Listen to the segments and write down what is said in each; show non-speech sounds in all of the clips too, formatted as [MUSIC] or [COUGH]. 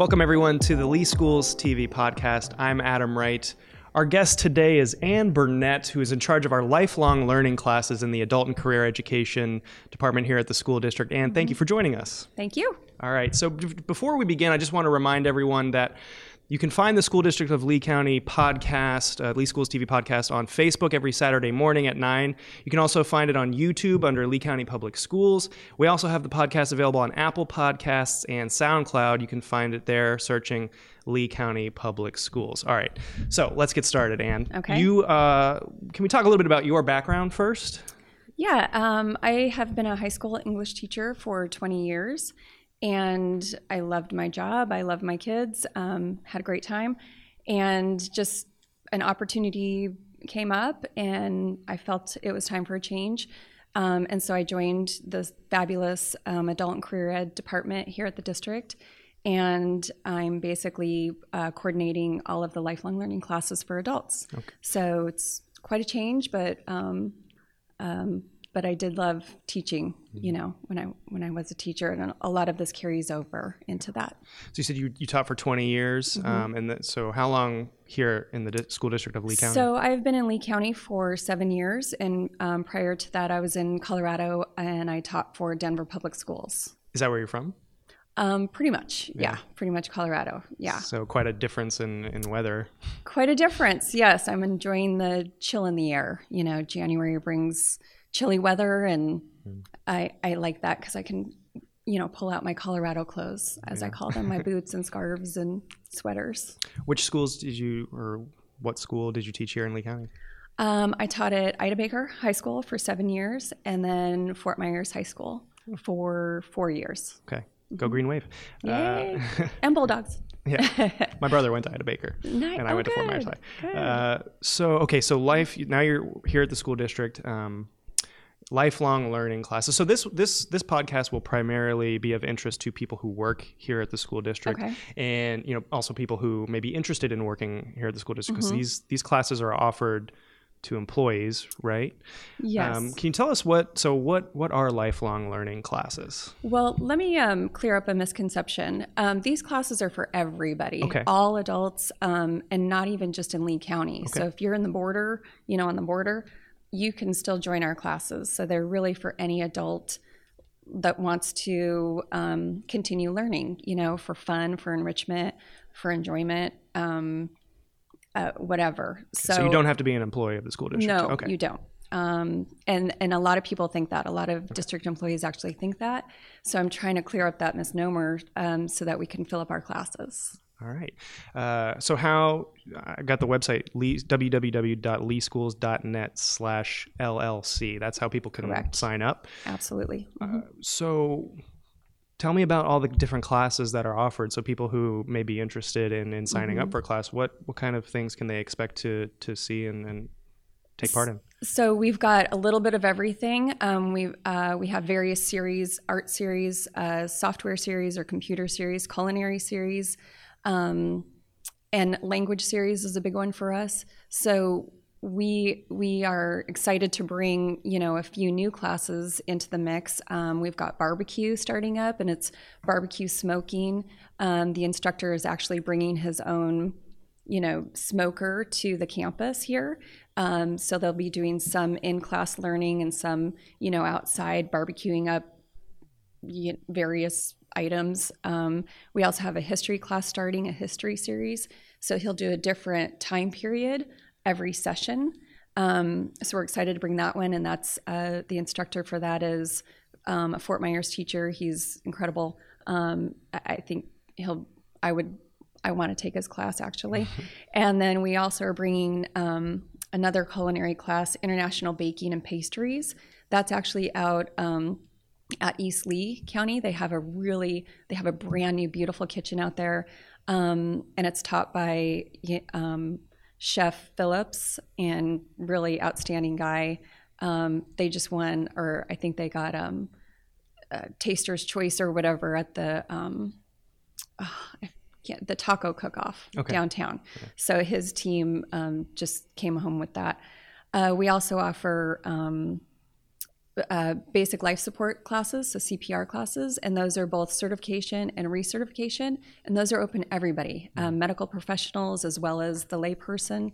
Welcome, everyone, to the Lee Schools TV podcast. I'm Adam Wright. Our guest today is Ann Burnett, who is in charge of our lifelong learning classes in the Adult and Career Education Department here at the school district. Ann, thank you mm-hmm. for joining us. Thank you. All right, so before we begin, I just want to remind everyone that you can find the School District of Lee County podcast, uh, Lee Schools TV podcast, on Facebook every Saturday morning at 9. You can also find it on YouTube under Lee County Public Schools. We also have the podcast available on Apple Podcasts and SoundCloud. You can find it there searching Lee County Public Schools. All right, so let's get started, Ann. Okay. You, uh, can we talk a little bit about your background first? Yeah, um, I have been a high school English teacher for 20 years, and I loved my job. I loved my kids. Um, had a great time, and just an opportunity came up, and I felt it was time for a change. Um, and so I joined the fabulous um, adult and career ed department here at the district. And I'm basically uh, coordinating all of the lifelong learning classes for adults. So it's quite a change, but um, um, but I did love teaching. You know, when I when I was a teacher, and a lot of this carries over into that. So you said you, you taught for 20 years, um, and that, so how long here in the di- school district of Lee County? So I've been in Lee County for seven years, and um, prior to that, I was in Colorado, and I taught for Denver Public Schools. Is that where you're from? Um, pretty much, yeah. pretty much Colorado. Yeah, So quite a difference in, in weather. quite a difference. Yes, I'm enjoying the chill in the air. You know, January brings chilly weather, and I I like that because I can, you know, pull out my Colorado clothes as I call them, my [LAUGHS] boots and scarves and sweaters. Which schools did you, or what school did you teach here in Lee County? Um, I taught at Ida Baker High School for seven years, and then Fort Myers High School for four years. Okay, go Green Wave. Yay! Uh, [LAUGHS] and Bulldogs. yeah, [LAUGHS] my brother went to Ida Baker, Nice. and I Oh, went to Fort Myers good. High. Uh, so okay, so life. Now you're here at the school district. Um, lifelong learning classes. So this this this podcast will primarily be of interest to people who work here at the school district, Okay. and you know also people who may be interested in working here at the school district because Mm-hmm. these these classes are offered to employees, right? Yes. Um, can you tell us what? So what? What are lifelong learning classes? Well, let me um, clear up a misconception. Um, these classes are for everybody, Okay. all adults, um, and not even just in Lee County. So if you're in the border, you know, on the border, you can still join our classes. So they're really for any adult that wants to um, continue learning, you know, for fun, for enrichment, for enjoyment, um, uh, whatever. So, So, you don't have to be an employee of the school district. no, Okay. you don't. Um, and and a lot of people think that. A lot of district employees actually think that. So I'm trying to clear up that misnomer um, so that we can fill up our classes. All right. Uh, so how I got the website lee, www.leeschools.net slash LLC. That's how people can Correct. sign up. Absolutely. Mhm. So tell me about all the different classes that are offered. So people who may be interested in, in signing Mm-hmm. up for a class, what, what kind of things can they expect to, to see and, and take part in? So we've got a little bit of everything. Um, we uh, we have various series, art series, uh, software series, or computer series, culinary series, um, and language series is a big one for us. So we we are excited to bring you know a few new classes into the mix. Um, we've got barbecue starting up, and it's barbecue smoking. Um, the instructor is actually bringing his own you know, smoker to the campus here. Um, so they'll be doing some in-class learning and some, you know, outside barbecuing up various items. Um, we also have a history class starting, a history series. So he'll do a different time period every session. Um, so we're excited to bring that one, and that's uh, the instructor for that is um, a Fort Myers teacher. He's incredible. Um, I, I think he'll. I would. I want to take his class actually, [LAUGHS] and then we also are bringing um, another culinary class, international baking and pastries. That's actually out. At East Lee County. They have a really, they have a brand new, beautiful kitchen out there, um, and it's taught by um, Chef Phillips and really outstanding guy. Um, they just won, or I think they got um, Taster's Choice or whatever at the um, oh, the taco cook-off Okay. downtown. So his team um, just came home with that. Uh, we also offer um, uh, basic life support classes, so CPR classes, and those are both certification and recertification, and those are open to everybody, um, medical professionals as well as the layperson.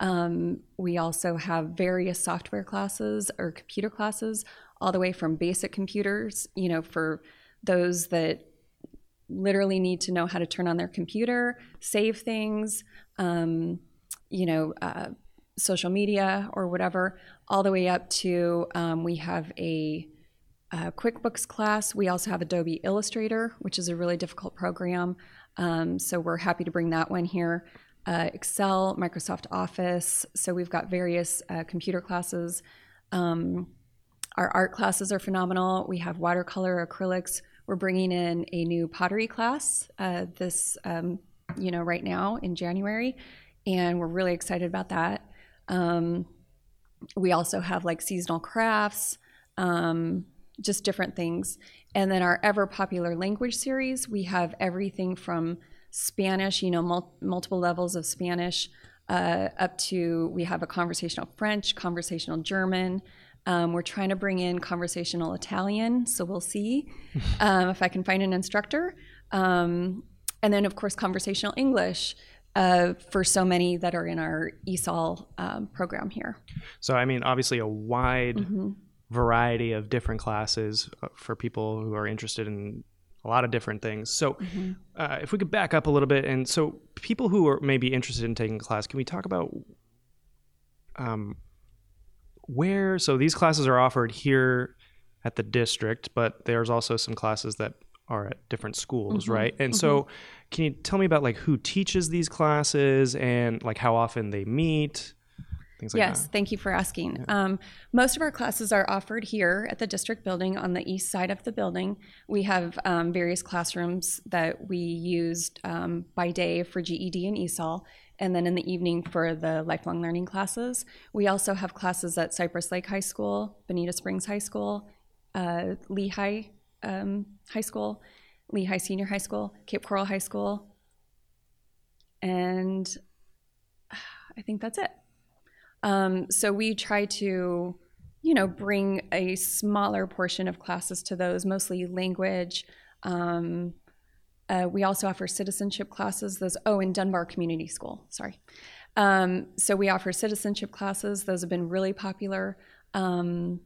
Um, we also have various software classes or computer classes, all the way from basic computers, you know, for those that literally need to know how to turn on their computer, save things, um, you know, uh, social media or whatever, all the way up to um, we have a, a, QuickBooks class. We also have Adobe Illustrator, which is a really difficult program. Um, so we're happy to bring that one here. Uh, Excel, Microsoft Office. So we've got various uh, computer classes. Um, our art classes are phenomenal. We have watercolor, acrylics. We're bringing in a new pottery class uh, this, um, you know, right now in January, and we're really excited about that. Um, we also have like seasonal crafts, um, just different things. And then our ever popular language series, we have everything from Spanish, you know, mul- multiple levels of Spanish, uh, up to we have a conversational French, conversational German. Um, we're trying to bring in conversational Italian, so we'll see [LAUGHS] um, if I can find an instructor. Um, and then, of course, conversational English for so many that are in our ESOL um, program here. So, I mean, obviously, a wide mm-hmm. variety of different classes uh, for people who are interested in a lot of different things. So, mm-hmm. uh, if we could back up a little bit, and so people who are maybe interested in taking a class, can we talk about um, where? So, these classes are offered here at the district, but there's also some classes that are at different schools, mm-hmm. right? And mm-hmm. so, can you tell me about like who teaches these classes and like how often they meet? Things like that. yes, that. thank you for asking. Yeah. Um, most of our classes are offered here at the district building on the east side of the building. We have um, various classrooms that we used um, by day for GED and ESOL, and then in the evening for the lifelong learning classes. We also have classes at Cypress Lake High School, Bonita Springs High School, uh, Lehigh um, High School, Lehigh Senior High School, Cape Coral High School, and I think that's it. Um, so we try to, you know, bring a smaller portion of classes to those, mostly language. Um, uh, we also offer citizenship classes. Those oh, in Dunbar Community School. Sorry. Um, so we offer citizenship classes. Those have been really popular. Um,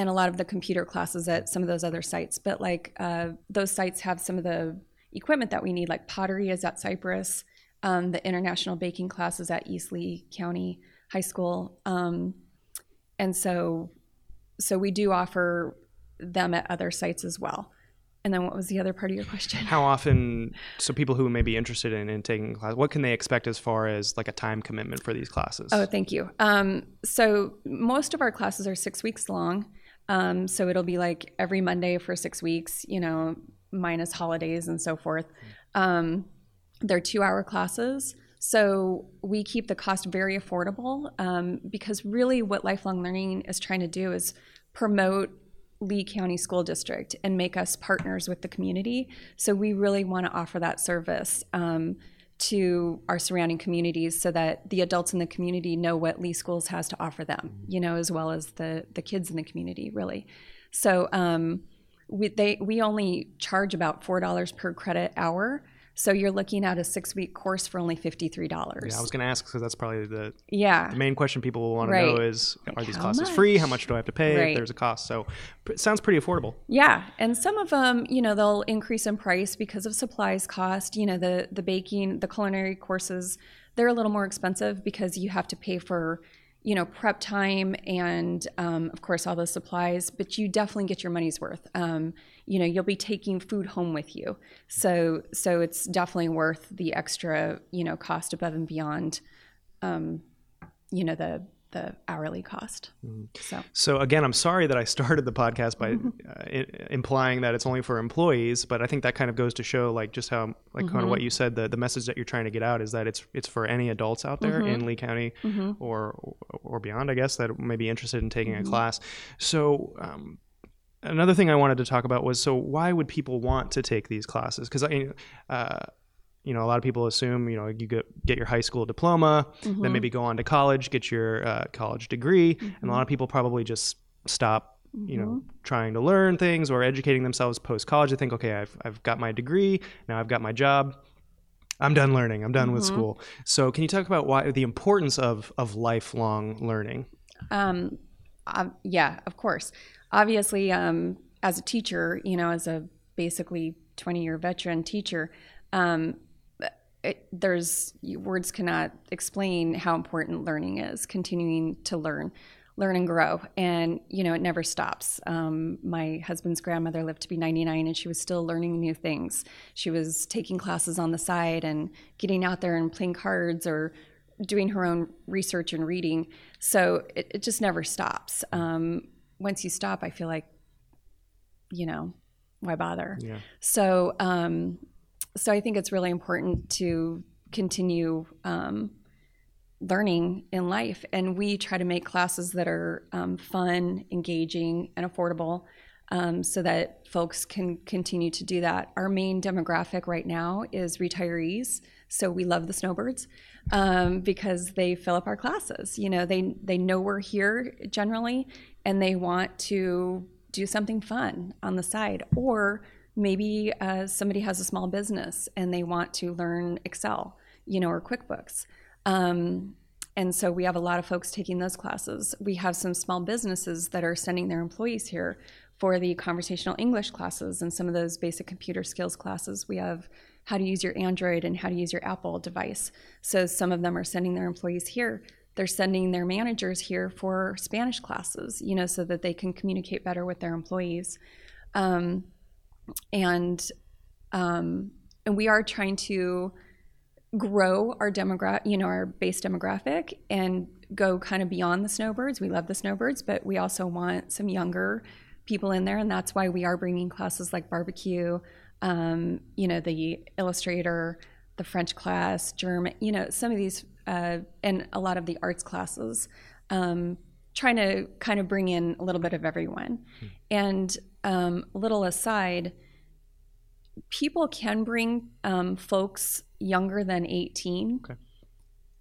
and a lot of the computer classes at some of those other sites. But like uh, those sites have some of the equipment that we need, like pottery is at Cypress, um, the international baking classes at East Lee County High School, um, and so so we do offer them at other sites as well. And then what was the other part of your question? How often, so people who may be interested in, in taking class, what can they expect as far as like a time commitment for these classes? Oh, thank you. Um, so most of our classes are six weeks long. Um, so it'll be like every Monday for six weeks, you know, minus holidays and so forth. Um, they're two hour classes. So we keep the cost very affordable um, because really what lifelong learning is trying to do is promote Lee County School District and make us partners with the community. So we really want to offer that service. Um, to our surrounding communities so that the adults in the community know what Lee Schools has to offer them, you know, as well as the the kids in the community, really. So um, we they we only charge about four dollars per credit hour so you're looking at a six week course for only $53. Yeah, I was going to ask because that's probably the, yeah. the main question people will want right. to know is are like these classes much? free? How much do I have to pay right. if there's a cost? So it sounds pretty affordable. Yeah. And some of them, you know, they'll increase in price because of supplies cost. You know, the, the baking, the culinary courses, they're a little more expensive because you have to pay for you know prep time and um, of course all the supplies but you definitely get your money's worth. Um, you know you'll be taking food home with you. So so it's definitely worth the extra you know cost above and beyond um, you know the the hourly cost. Mm-hmm. So, so again, I'm sorry that I started the podcast by [LAUGHS] uh, I- implying that it's only for employees, but I think that kind of goes to show like just how like mm-hmm. kind of what you said. The the message that you're trying to get out is that it's it's for any adults out there in mm-hmm. Lee County mm-hmm. or or beyond, I guess, that may be interested in taking a mm-hmm. class. So. Um, another thing I wanted to talk about was so why would people want to take these classes? Because I, uh, you know, a lot of people assume, you know, you get, get your high school diploma, mm-hmm. then maybe go on to college, get your uh, college degree. Mm-hmm. And a lot of people probably just stop you know trying to learn things or educating themselves post college. They think, okay, I've I've got my degree now, I've got my job. I'm done learning. I'm done with school. So, can you talk about why the importance of of lifelong learning? Um, um, yeah, of course. Obviously, um, as a teacher, you know, as a basically 20 year veteran teacher, um, it, there's words cannot explain how important learning is. Continuing to learn, learn and grow, and you know, it never stops. Um, my husband's grandmother lived to be 99, and she was still learning new things. She was taking classes on the side and getting out there and playing cards or doing her own research and reading. So it, it just never stops. Um, once you stop, I feel like, you know, why bother? Yeah. So, um, so I think it's really important to continue um, learning in life, and we try to make classes that are um, fun, engaging, and affordable. Um, so that folks can continue to do that. Our main demographic right now is retirees, so we love the snowbirds um, because they fill up our classes. You know, they they know we're here generally, and they want to do something fun on the side, or maybe uh, somebody has a small business and they want to learn Excel, you know, or QuickBooks. Um, and so we have a lot of folks taking those classes. We have some small businesses that are sending their employees here for the conversational English classes and some of those basic computer skills classes. We have how to use your Android and how to use your Apple device. So some of them are sending their employees here. They're sending their managers here for Spanish classes, you know, so that they can communicate better with their employees. Um, and um, and we are trying to grow our demographic, you know, our base demographic and go kind of beyond the snowbirds. We love the snowbirds, but we also want some younger people in there, and that's why we are bringing classes like barbecue, um, you know, the illustrator, the French class, German, you know, some of these, uh, and a lot of the arts classes, um, trying to kind of bring in a little bit of everyone. And um, little aside, people can bring um, folks younger than 18 Okay.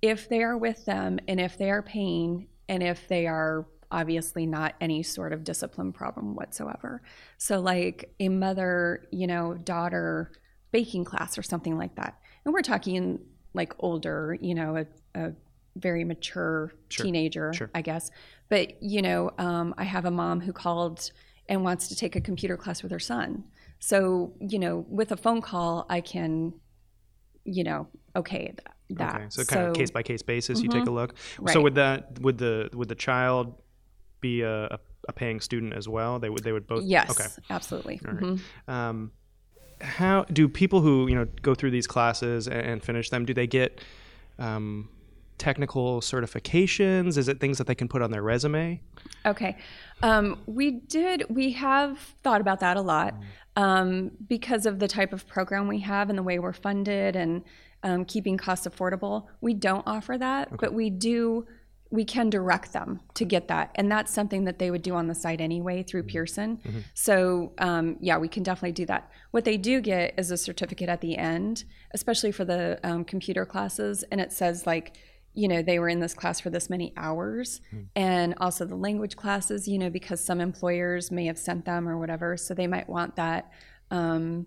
if they are with them and if they are paying and if they are obviously not any sort of discipline problem whatsoever. So, like a mother, you know, daughter baking class or something like that. And we're talking like older, you know, a, a very mature Sure. teenager, Sure. I guess. But, you know, um, I have a mom who called and wants to take a computer class with her son. So, you know, with a phone call, I can, you know, okay th- that. Okay, so kind of case by case basis, you take a look. Right. So would that would the would the child be a, a, paying student as well? They would they would both. Yes, Okay. absolutely. Right. Mhm. Um, how do people who you know go through these classes and, and finish them? Do they get um, technical certifications? Is it things that they can put on their resume? Okay. Um, we did, we have thought about that a lot um, because of the type of program we have and the way we're funded and um, keeping costs affordable. We don't offer that, but we do, we can direct them to get that. And that's something that they would do on the site anyway through Pearson. So, um, yeah, we can definitely do that. What they do get is a certificate at the end, especially for the um, computer classes. And it says, like, you know, they were in this class for this many hours, and also the language classes, you know, because some employers may have sent them or whatever, so they might want that um,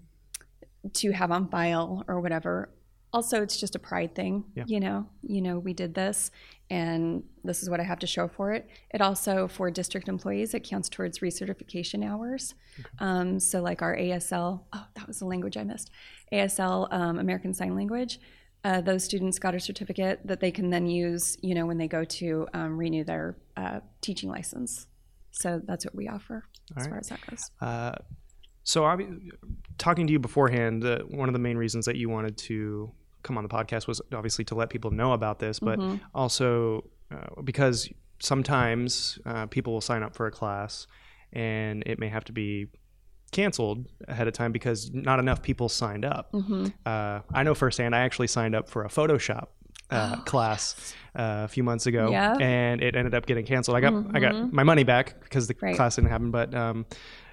to have on file or whatever. Also, it's just a pride thing, Yeah. you know. You know, we did this, and this is what I have to show for it. It also, for district employees, it counts towards recertification hours. Um, so, like our ASL, oh, that was the language I missed. ASL, um, American Sign Language. Uh, those students got a certificate that they can then use, you know, when they go to um, renew their uh, teaching license. So that's what we offer as right. far as that goes. Uh, so, obvi- talking to you beforehand, uh, one of the main reasons that you wanted to come on the podcast was obviously to let people know about this, but also uh, because sometimes uh, people will sign up for a class and it may have to be canceled ahead of time because not enough people signed up. Uh, I know firsthand, I actually signed up for a Photoshop. Uh, [GASPS] class uh, a few months ago, Yeah. and it ended up getting canceled. I got I got my money back because the Right. class didn't happen. But um,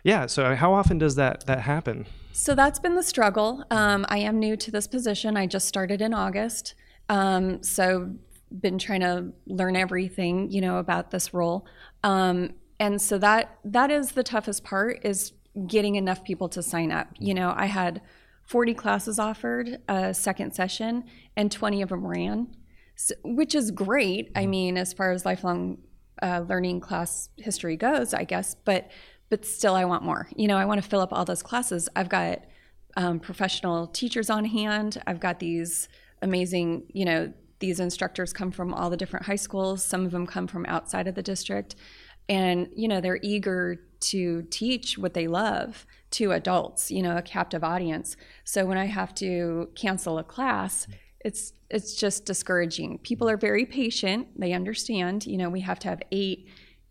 yeah, so how often does that that happen? So that's been the struggle. Um, I am new to this position. I just started in August. Um, so been trying to learn everything, you know, about this role. Um, and so that that is the toughest part is getting enough people to sign up. You know, I had 40 classes offered a second session, and 20 of them ran, so, which is great. I mean, as far as lifelong uh, learning class history goes, I guess, but but still, I want more. You know, I want to fill up all those classes. I've got um, professional teachers on hand. I've got these amazing, you know, these instructors come from all the different high schools. Some of them come from outside of the district. And, you know, they're eager to teach what they love to adults, you know, a captive audience. So when I have to cancel a class, it's it's just discouraging. People are very patient. They understand, you know, we have to have eight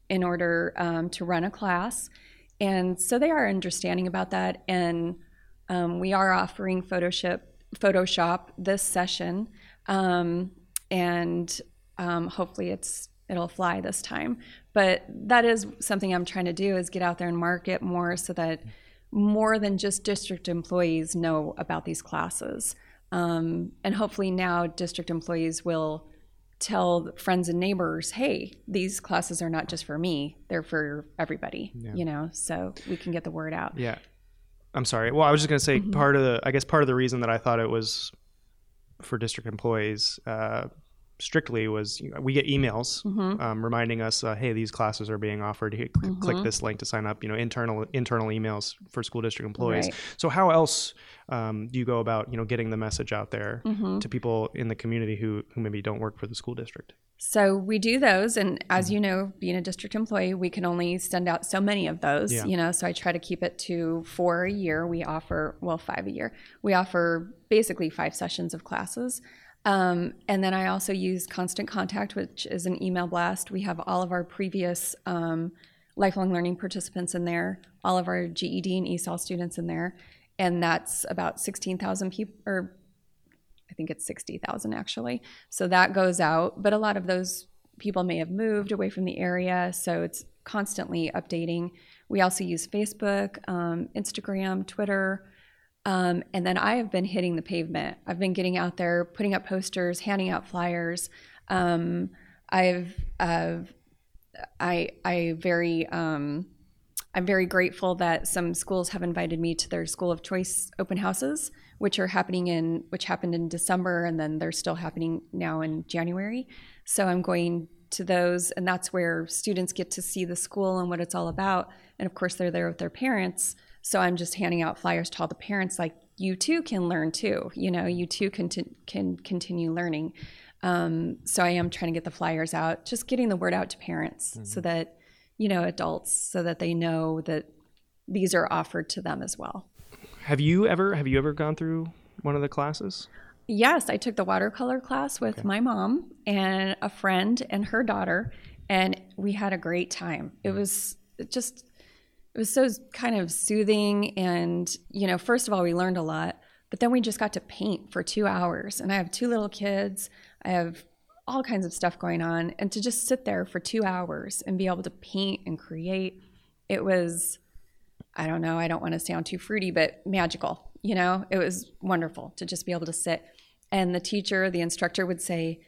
in order um, to run a class. And so they are understanding about that. And um, we are offering Photoshop, Photoshop this session. Um, and um, hopefully it's it'll fly this time. But that is something I'm trying to do is get out there and market more so that more than just district employees know about these classes. Um, and hopefully now district employees will tell friends and neighbors, hey, these classes are not just for me, they're for everybody, yeah. you know, so we can get the word out. Yeah. I'm sorry. Well, I was just going to say mm-hmm. part of the, I guess part of the reason that I thought it was for district employees uh, strictly was you know, we get emails mm-hmm. um, reminding us, uh, hey, these classes are being offered. Here, cl- mm-hmm. Click this link to sign up. You know, internal internal emails for school district employees. Right. So how else um, do you go about you know getting the message out there mm-hmm. to people in the community who who maybe don't work for the school district? So we do those, and as mm-hmm. you know, being a district employee, we can only send out so many of those. Yeah. You know, so I try to keep it to four a year. We offer well five a year. We offer basically five sessions of classes. Um, and then I also use Constant Contact, which is an email blast. We have all of our previous um, lifelong learning participants in there, all of our GED and ESOL students in there, and that's about 16,000 people, or I think it's 60,000 actually. So that goes out, but a lot of those people may have moved away from the area, so it's constantly updating. We also use Facebook, um, Instagram, Twitter. Um, and then I have been hitting the pavement. I've been getting out there, putting up posters, handing out flyers. Um, I've, uh, I, I very, um, I'm very grateful that some schools have invited me to their school of choice open houses, which are happening in, which happened in December, and then they're still happening now in January. So I'm going to those, and that's where students get to see the school and what it's all about. And of course, they're there with their parents. So I'm just handing out flyers to all the parents, like you too can learn too. You know, you too can t- can continue learning. Um, so I am trying to get the flyers out, just getting the word out to parents, mm-hmm. so that you know adults, so that they know that these are offered to them as well. Have you ever have you ever gone through one of the classes? Yes, I took the watercolor class with okay. my mom and a friend and her daughter, and we had a great time. It mm. was just it was so kind of soothing and you know first of all we learned a lot but then we just got to paint for two hours and i have two little kids. I have all kinds of stuff going on and to just sit there for two hours and be able to paint and create it was i don't know i don't want to sound too fruity but magical you know? It was wonderful to just be able to sit. And the teacher the instructor would say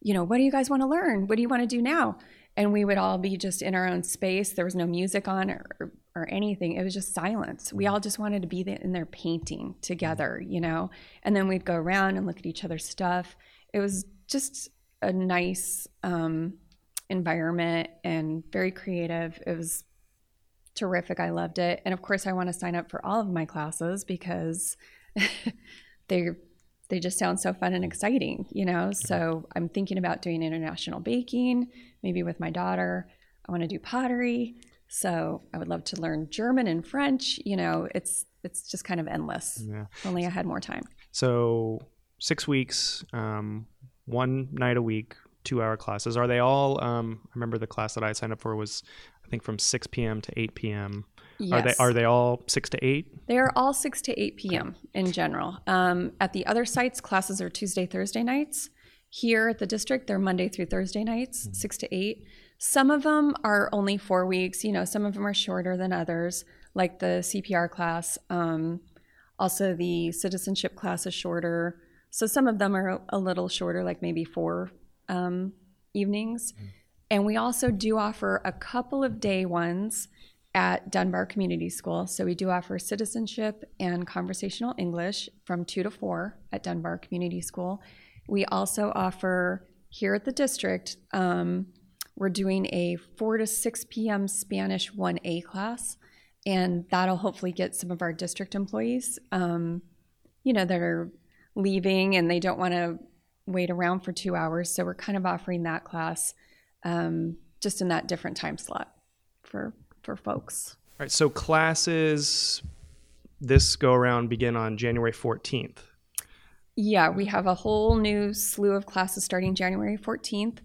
you know what do you guys want to learn? What do you want to do now and we would all be just in our own space there was no music on or, or anything. It was just silence. We all just wanted to be in there painting together, you know? And then we'd go around and look at each other's stuff. It was just a nice um, environment and very creative. It was terrific. I loved it. And of course, I want to sign up for all of my classes because [LAUGHS] they they just sound so fun and exciting, you know? So I'm thinking about doing international baking, maybe with my daughter. I want to do pottery. So I would love to learn German and French. You know, it's it's just kind of endless. Yeah. Only I had more time. So six weeks, um, one night a week, two hour classes. Are they all? Um, I remember the class that I signed up for was, I think, from six p.m. to eight p.m. Yes. Are they are they all six to eight? They are all six to eight p.m. in general. Um, at the other sites, classes are Tuesday, Thursday nights. Here at the district, they're Monday through Thursday nights, mm-hmm. six to eight. Some of them are only four weeks. You know, some of them are shorter than others, like the CPR class. Um, also, the citizenship class is shorter. So some of them are a little shorter, like maybe four um, evenings. Mm. And we also do offer a couple of day ones at Dunbar Community School. So we do offer citizenship and conversational English from 2 to 4 at Dunbar Community School. We also offer here at the district, um, we're doing a 4 to 6 p.m. Spanish 1A class, and that'll hopefully get some of our district employees, um, you know, that are leaving and they don't want to wait around for two hours. So we're kind of offering that class um, just in that different time slot for for folks. All right. So classes this go around begin on January 14th. Yeah, we have a whole new slew of classes starting January 14th,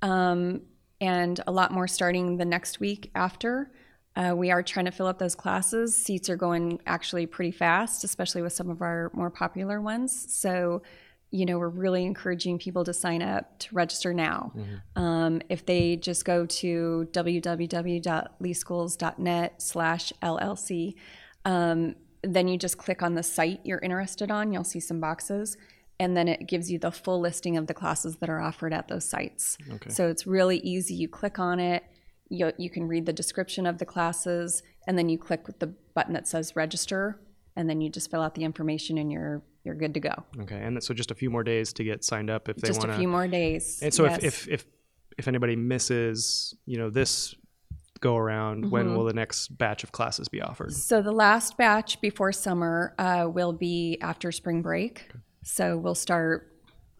um, and a lot more starting the next week after. Uh, we are trying to fill up those classes. Seats are going actually pretty fast, especially with some of our more popular ones. So you know, we're really encouraging people to sign up to register now. Mm-hmm. Um, if they just go to www.leeschools.net slash LLC, um, then you just click on the site you're interested on. You'll see some boxes, and then it gives you the full listing of the classes that are offered at those sites. Okay. So it's really easy. You click on it, you, you can read the description of the classes, and then you click the button that says register, and then you just fill out the information and you're you're good to go. Okay, and so just a few more days to get signed up if they want. Just a few more days. And so yes. if, if if if anybody misses, you know, this go around, mm-hmm. when will the next batch of classes be offered? So the last batch before summer uh, will be after spring break. Okay. So we'll start.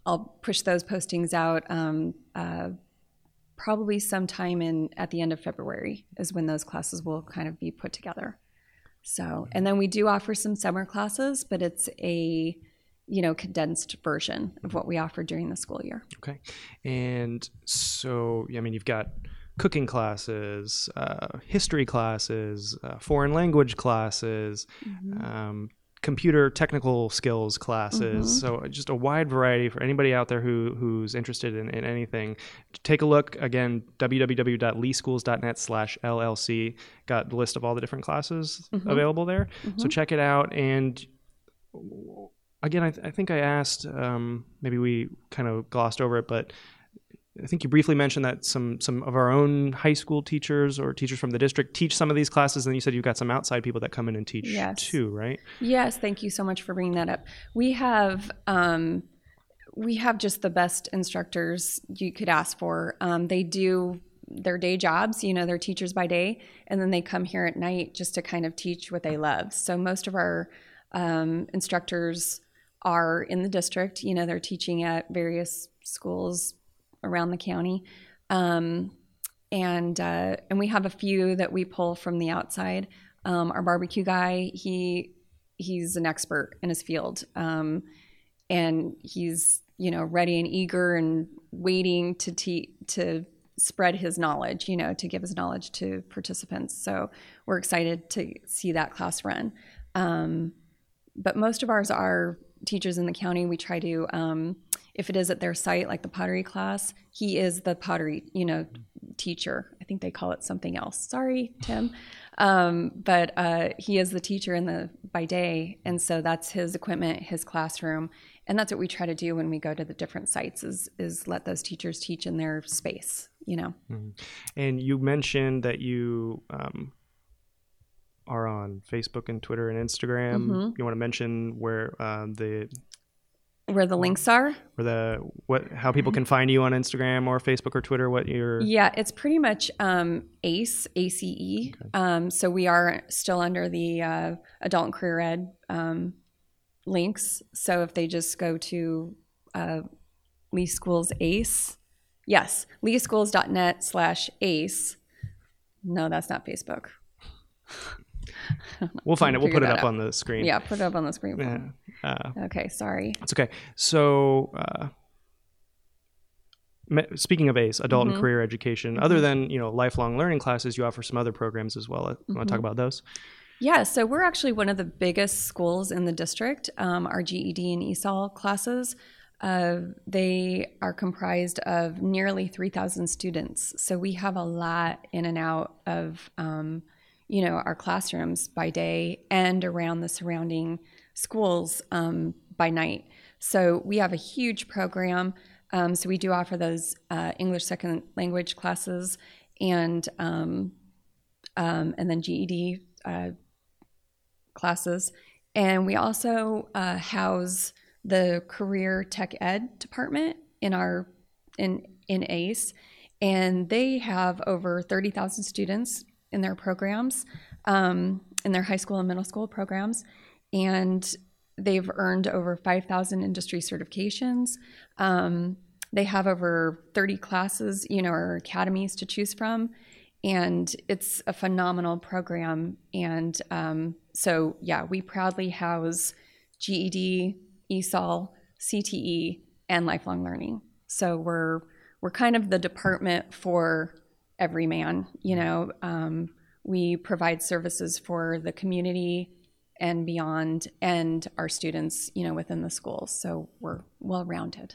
I'll push those postings out. Um, uh, probably sometime in at the end of February is when those classes will kind of be put together. So, and then we do offer some summer classes, but it's a you know condensed version of what we offer during the school year. Okay, and so I mean you've got cooking classes, uh, history classes, uh, foreign language classes, mm-hmm. um, computer technical skills classes. Mm-hmm. So just a wide variety for anybody out there who who's interested in, in anything. Take a look again, www.leeschools.net slash LLC. Got the list of all the different classes mm-hmm. available there. Mm-hmm. So check it out. And again, I, th- I think I asked, um, maybe we kind of glossed over it, but I think you briefly mentioned that some some of our own high school teachers or teachers from the district teach some of these classes, and you said you've got some outside people that come in and teach yes. too, right? Yes, thank you so much for bringing that up. We have um, we have just the best instructors you could ask for. Um, they do their day jobs, you know, they're teachers by day, and then they come here at night just to kind of teach what they love. So most of our um, instructors are in the district. You know, they're teaching at various schools around the county. Um, and uh, and we have a few that we pull from the outside. Um, our barbecue guy, he he's an expert in his field, um, and he's you know ready and eager and waiting to te- to spread his knowledge, you know, to give his knowledge to participants. So we're excited to see that class run. Um, but most of ours are teachers in the county. We try to um, if it is at their site, like the pottery class, he is the pottery, you know, teacher. I think they call it something else. Sorry, Tim. Um, but uh, he is the teacher in the by day, and so that's his equipment, his classroom, and that's what we try to do when we go to the different sites is is let those teachers teach in their space. You know. Mm-hmm. And you mentioned that you um, are on Facebook and Twitter and Instagram. Mm-hmm. You want to mention where um, the where the links are where the what how people can find you on instagram or facebook or twitter what your yeah it's pretty much um, ace ace okay. um, so we are still under the uh, adult and career ed um, links so if they just go to uh, lee schools ace yes leeschools.net slash ace no that's not facebook we'll find it. We'll put it up on the screen. Yeah, put it up on the screen. Yeah. Uh, okay, sorry. It's okay. So, uh, speaking of ACE, adult mm-hmm. and career education, mm-hmm. other than you know lifelong learning classes, you offer some other programs as well. Mm-hmm. want to talk about those? Yeah, so we're actually one of the biggest schools in the district. Um, our GED and ESOL classes, uh, they are comprised of nearly 3,000 students. So we have a lot in and out of um, you know, our classrooms by day and around the surrounding schools um, by night. So we have a huge program. Um, so we do offer those uh, English second language classes and um, um, and then GED uh, classes. And we also uh, house the career tech ed department in our in in ACE, and they have over thirty thousand students in their programs, um, in their high school and middle school programs, and they've earned over five thousand industry certifications. Um, they have over 30 classes, you know, or academies to choose from. And it's a phenomenal program. And um, so, yeah, we proudly house GED, ESOL, CTE, and lifelong learning. So we're we're kind of the department for every man. You know, um, we provide services for the community and beyond, and our students. You know, within the schools. So we're well rounded.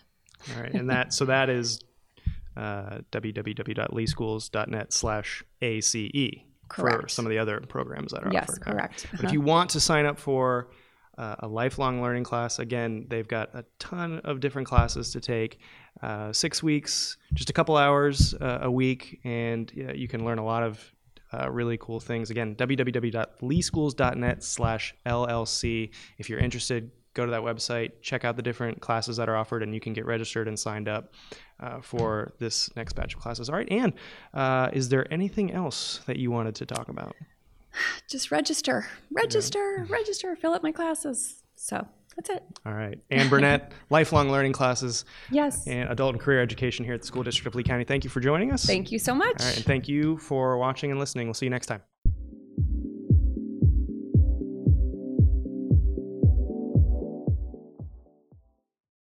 All right, and that so that is uh, www.leeschools.net slash ACE for some of the other programs that are Yes, offered. Right. correct. But if you want to sign up for uh, a lifelong learning class, again, they've got a ton of different classes to take. Uh, six weeks, just a couple hours uh, a week, and yeah, you can learn a lot of uh, really cool things. Again, www.leeschools.net slash LLC. If you're interested, go to that website, check out the different classes that are offered, and you can get registered and signed up uh, for this next batch of classes. All right, Anne, uh, is there anything else that you wanted to talk about? [SIGHS] Just register, register, register, fill up my classes. So that's it. All right. Anne Burnett, [LAUGHS] lifelong learning classes Yes. and adult and career education here at the School District of Lee County. Thank you for joining us. Thank you so much. All right, and thank you for watching and listening. We'll see you next time.